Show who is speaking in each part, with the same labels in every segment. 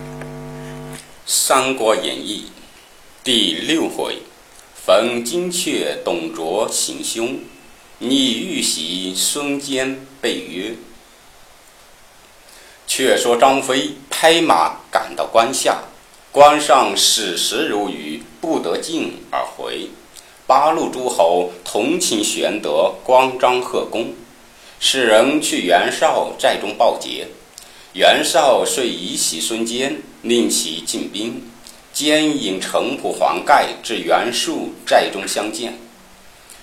Speaker 1: 《三国演义》第六回：逢金阙董卓行凶，逆玉玺孙坚被约。却说张飞拍马赶到关下，关上矢石如雨，不得进而回。八路诸侯同请玄德、关张贺功，使人去袁绍寨中报捷。袁绍遂以喜孙坚，令其进兵。坚引程普、黄盖至袁术寨中相见。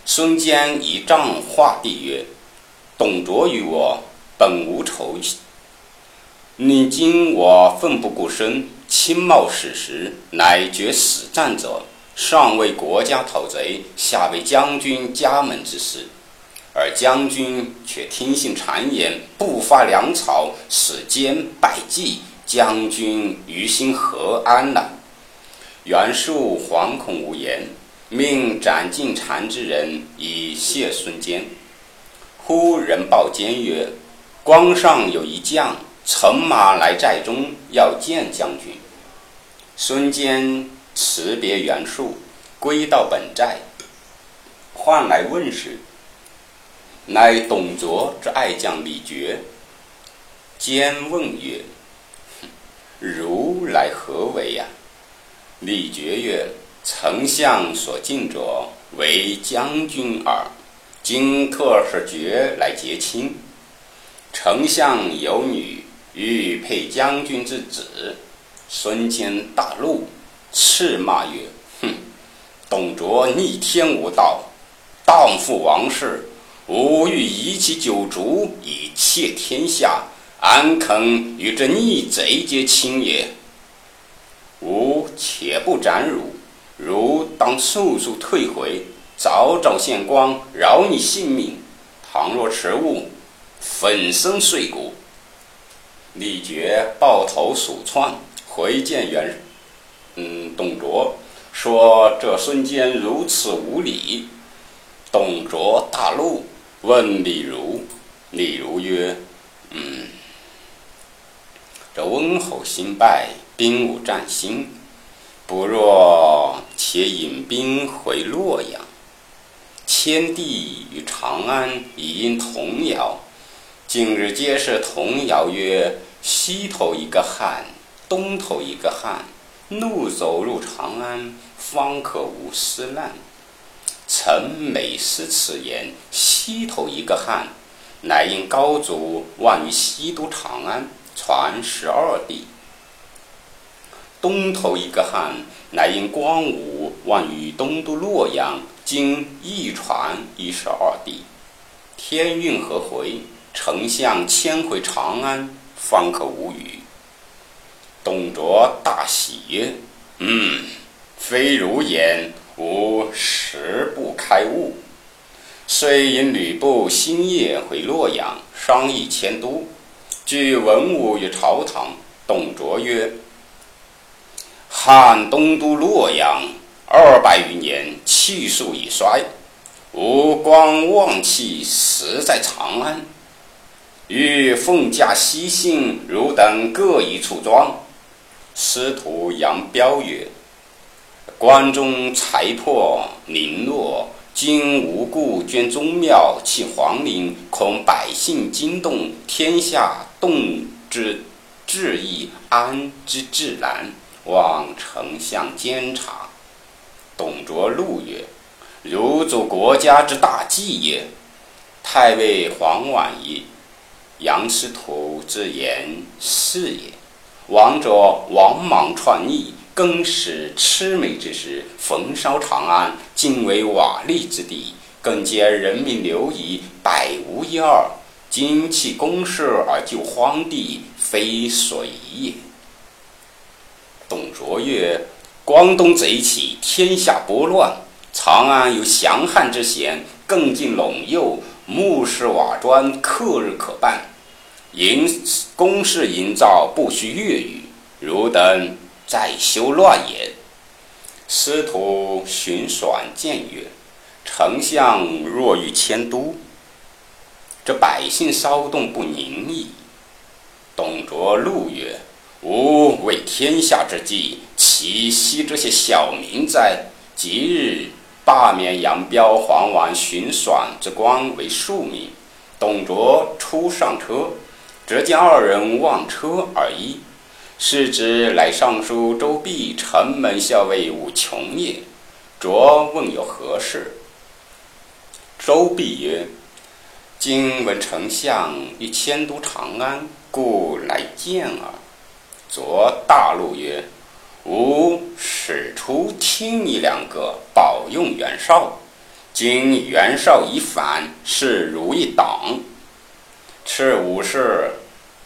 Speaker 1: 孙坚以杖画地曰：“董卓与我本无仇，你今我奋不顾身，亲冒矢石，乃决死战者，上为国家讨贼，下为将军家门之事。”而将军却听信谗言，不发粮草，使坚败绩，将军于心何安呢？袁术惶恐无言，命斩尽谗之人以谢孙坚。忽人报坚曰：“关上有一将乘马来寨中，要见将军。”孙坚辞别袁术，归到本寨，唤来问时。乃董卓之爱将李傕。兼问曰：“如来何为呀？”李傕曰：“丞相所敬者，为将军耳。今特使傕来结亲。丞相有女，欲配将军之子。”孙坚大怒，斥骂曰：“哼！董卓逆天无道，荡妇王室。”吾欲以其九族以窃天下，安肯与这逆贼结亲也？吾且不斩汝，汝当速速退回，早早献光，饶你性命。倘若迟误，粉身碎骨。李傕抱头鼠窜，回见袁，嗯，董卓说：“这孙坚如此无礼。”董卓大怒。问李儒，李儒曰：“嗯，这温侯新败，兵无战心，不若且引兵回洛阳。迁帝与长安已因童谣，近日皆是童谣曰：西头一个汉，东头一个汉，怒走入长安，方可无丝难。”臣每思此言，西头一个汉，乃因高祖望于西都长安，传十二帝；东头一个汉，乃因光武望于东都洛阳，今亦传一十二帝。天运何回？丞相迁回长安，方可无虞。董卓大喜曰：“嗯，非如言。”吾实不开悟，遂引吕布星夜回洛阳，商议迁都。据文武于朝堂，董卓曰：“汉东都洛阳二百余年，气数已衰，吾光望气实在长安。欲奉驾西幸，汝等各一处庄。”司徒杨彪曰。关中财破零落，今无故捐宗庙弃皇陵，恐百姓惊动，天下动之志意，安之至难，望丞相监察。董卓怒曰：“汝祖国家之大计也！太尉黄婉仪、杨师徒之言是也。王者王莽篡逆。”更使魑魅之时，焚烧长安，今为瓦砾之地，更兼人民流移，百无一二。今弃公事而救荒地，非所宜也。董卓曰：“关东贼起，天下拨乱，长安有降汉之险，更尽陇右，木石瓦砖，克日可办。营工事营造，不需月余。汝等。”再修乱也。司徒荀爽谏曰：“丞相若欲迁都，这百姓骚动不宁矣。”董卓怒曰：“吾为天下之计，岂惜这些小民哉？即日罢免杨彪、黄王巡爽之官为庶民。董卓初上车，只见二人望车而揖，是之乃尚书周弼城门校尉武琼也。卓问有何事？周弼曰：“今闻丞相欲迁都长安，故来见耳。”卓大怒曰：“吾使出听你两个保用袁绍。”今袁绍已反，是如一党。斥武士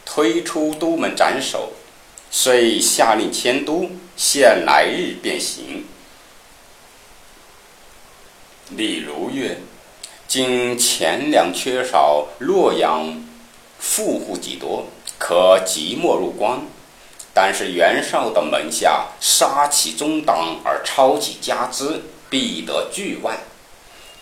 Speaker 1: 推出都门斩首，遂下令迁都，限来日便行。李儒曰：“今钱粮缺少，洛阳富户几多，可即墨入关。但是袁绍的门下杀其宗党而抄其家资，必得巨万。”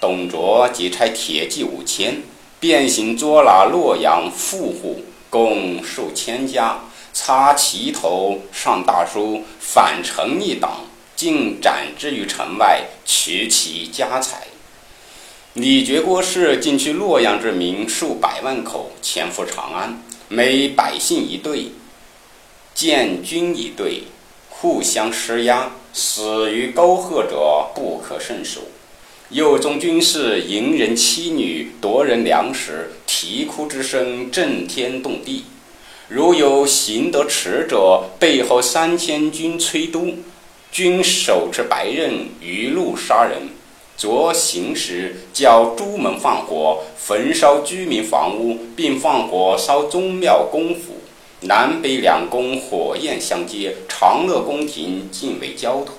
Speaker 1: 董卓即差铁骑五千，变形捉拿洛阳富户，共数千家，插旗头上大书“反城一党”，竟斩之于城外，取其家财。李傕郭氏进去洛阳之民数百万口，潜伏长安，每百姓一队，建军一队，互相施压，死于沟壑者不可胜数。右中军士淫人妻女，夺人粮食，啼哭之声震天动地。如有行得迟者，背后三千军催督，军手持白刃，于路杀人。昨行时，叫朱门放火，焚烧居民房屋，并放火烧宗庙公府。南北两宫火焰相接，长乐宫廷尽为焦土。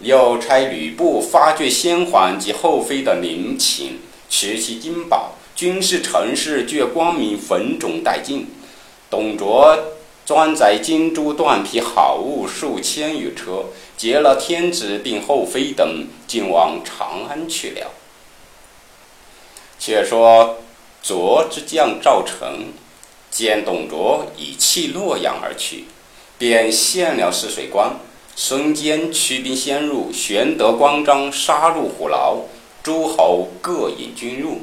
Speaker 1: 又差吕布发掘先皇及后妃的陵寝，持其金宝；军事城市却光明焚冢殆尽。董卓专载金珠缎皮好物数千余车，劫了天子并后妃等，进往长安去了。却说卓之将赵成见董卓已弃洛阳而去，便献了泗水关。孙坚驱兵先入，玄德、关张杀入虎牢，诸侯各引军入。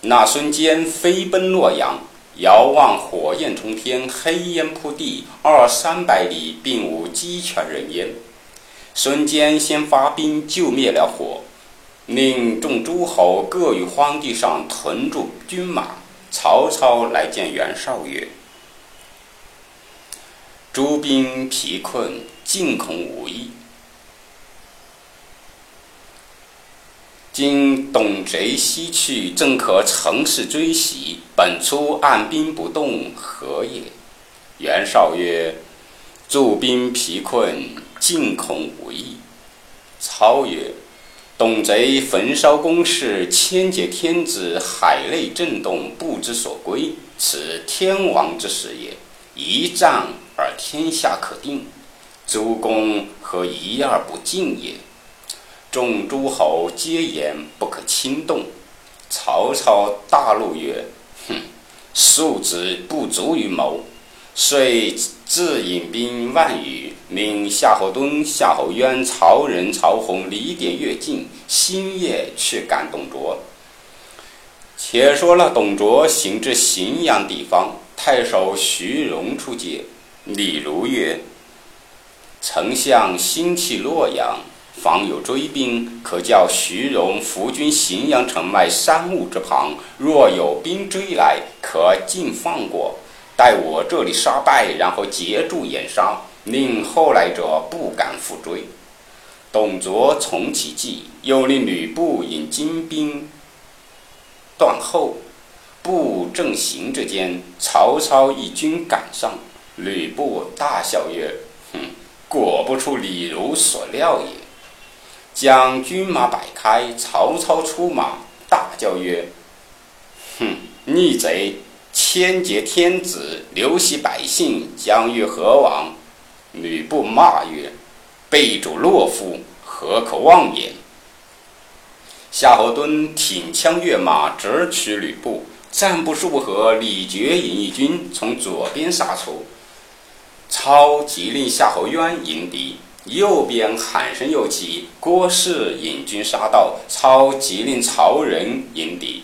Speaker 1: 那孙坚飞奔洛阳，遥望火焰冲天，黑烟铺地，二三百里并无鸡犬人烟。孙坚先发兵救灭了火，令众诸侯各于荒地上屯驻军马。曹操来见袁绍曰：“诸兵疲困。”尽恐无益。今董贼西去，正可乘势追袭。本初按兵不动，何也？袁绍曰：“驻兵疲困，进恐无益。”操曰：“董贼焚烧宫室，千劫天子，海内震动，不知所归。此天王之事也。一战而天下可定。”诸公何一而不进也？众诸侯皆言不可轻动。曹操大怒曰：“哼！素子不足于谋。”遂自引兵万余，命夏侯惇、夏侯渊、曹仁、曹洪、李典、乐进星夜去赶董卓。且说了，董卓行至荥阳地方，太守徐荣出接，李儒曰。丞相兴弃洛阳，方有追兵，可叫徐荣伏军荥阳城外山坞之旁。若有兵追来，可尽放过。待我这里杀败，然后截住掩杀，令后来者不敢复追。董卓从其计，又令吕布引精兵断后。布正行之间，曹操一军赶上，吕布大笑曰：“哼！”果不出李儒所料也。将军马摆开，曹操出马，大叫曰：“哼！逆贼！千劫天子，流徙百姓，将欲何往？”吕布骂曰：“背主懦夫，何可妄言！”夏侯惇挺枪跃马，直取吕布。战不数合，李傕引一军从左边杀出。操吉令夏侯渊迎敌。右边喊声又起，郭汜引军杀到，操急令曹仁迎敌。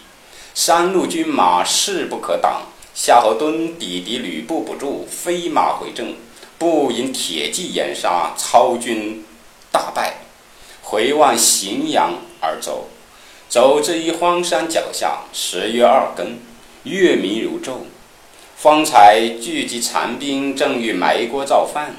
Speaker 1: 三路军马势不可挡，夏侯惇抵敌吕布不住，飞马回阵，不引铁骑掩杀，操军大败，回望荥阳而走。走至一荒山脚下，十月二更，月明如昼，方才聚集残兵，正欲埋锅造饭。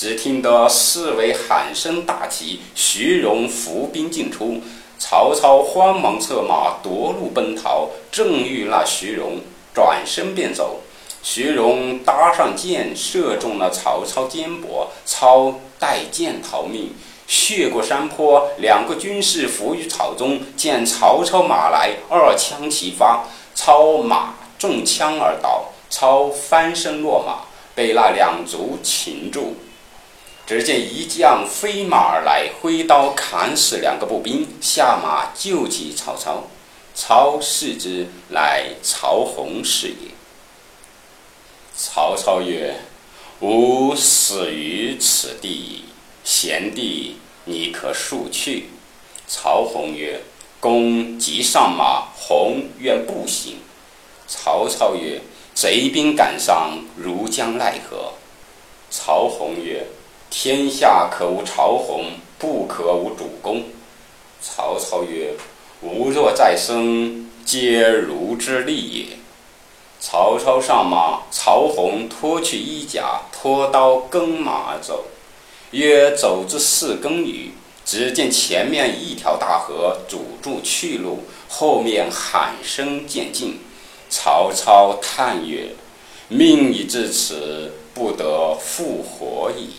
Speaker 1: 只听得四围喊声大起，徐荣伏兵进出，曹操慌忙策马夺路奔逃，正遇那徐荣，转身便走。徐荣搭上箭，射中了曹操肩膊，操带箭逃命，血过山坡。两个军士伏于草中，见曹操马来，二枪齐发，操马中枪而倒，操翻身落马，被那两卒擒住。只见一将飞马而来，挥刀砍死两个步兵，下马救起曹操。操视之，乃曹洪是也。曹操曰：“吾死于此地，贤弟你可速去。”曹洪曰：“公即上马，洪愿步行。”曹操曰：“贼兵赶上，如将奈何？”曹洪曰：天下可无曹洪，不可无主公。曹操曰：“吾若再生，皆如之利也。”曹操上马，曹洪脱去衣甲，脱刀耕马而走。约走至四更余，只见前面一条大河阻住去路，后面喊声渐近。曹操叹曰：“命已至此，不得复活矣。”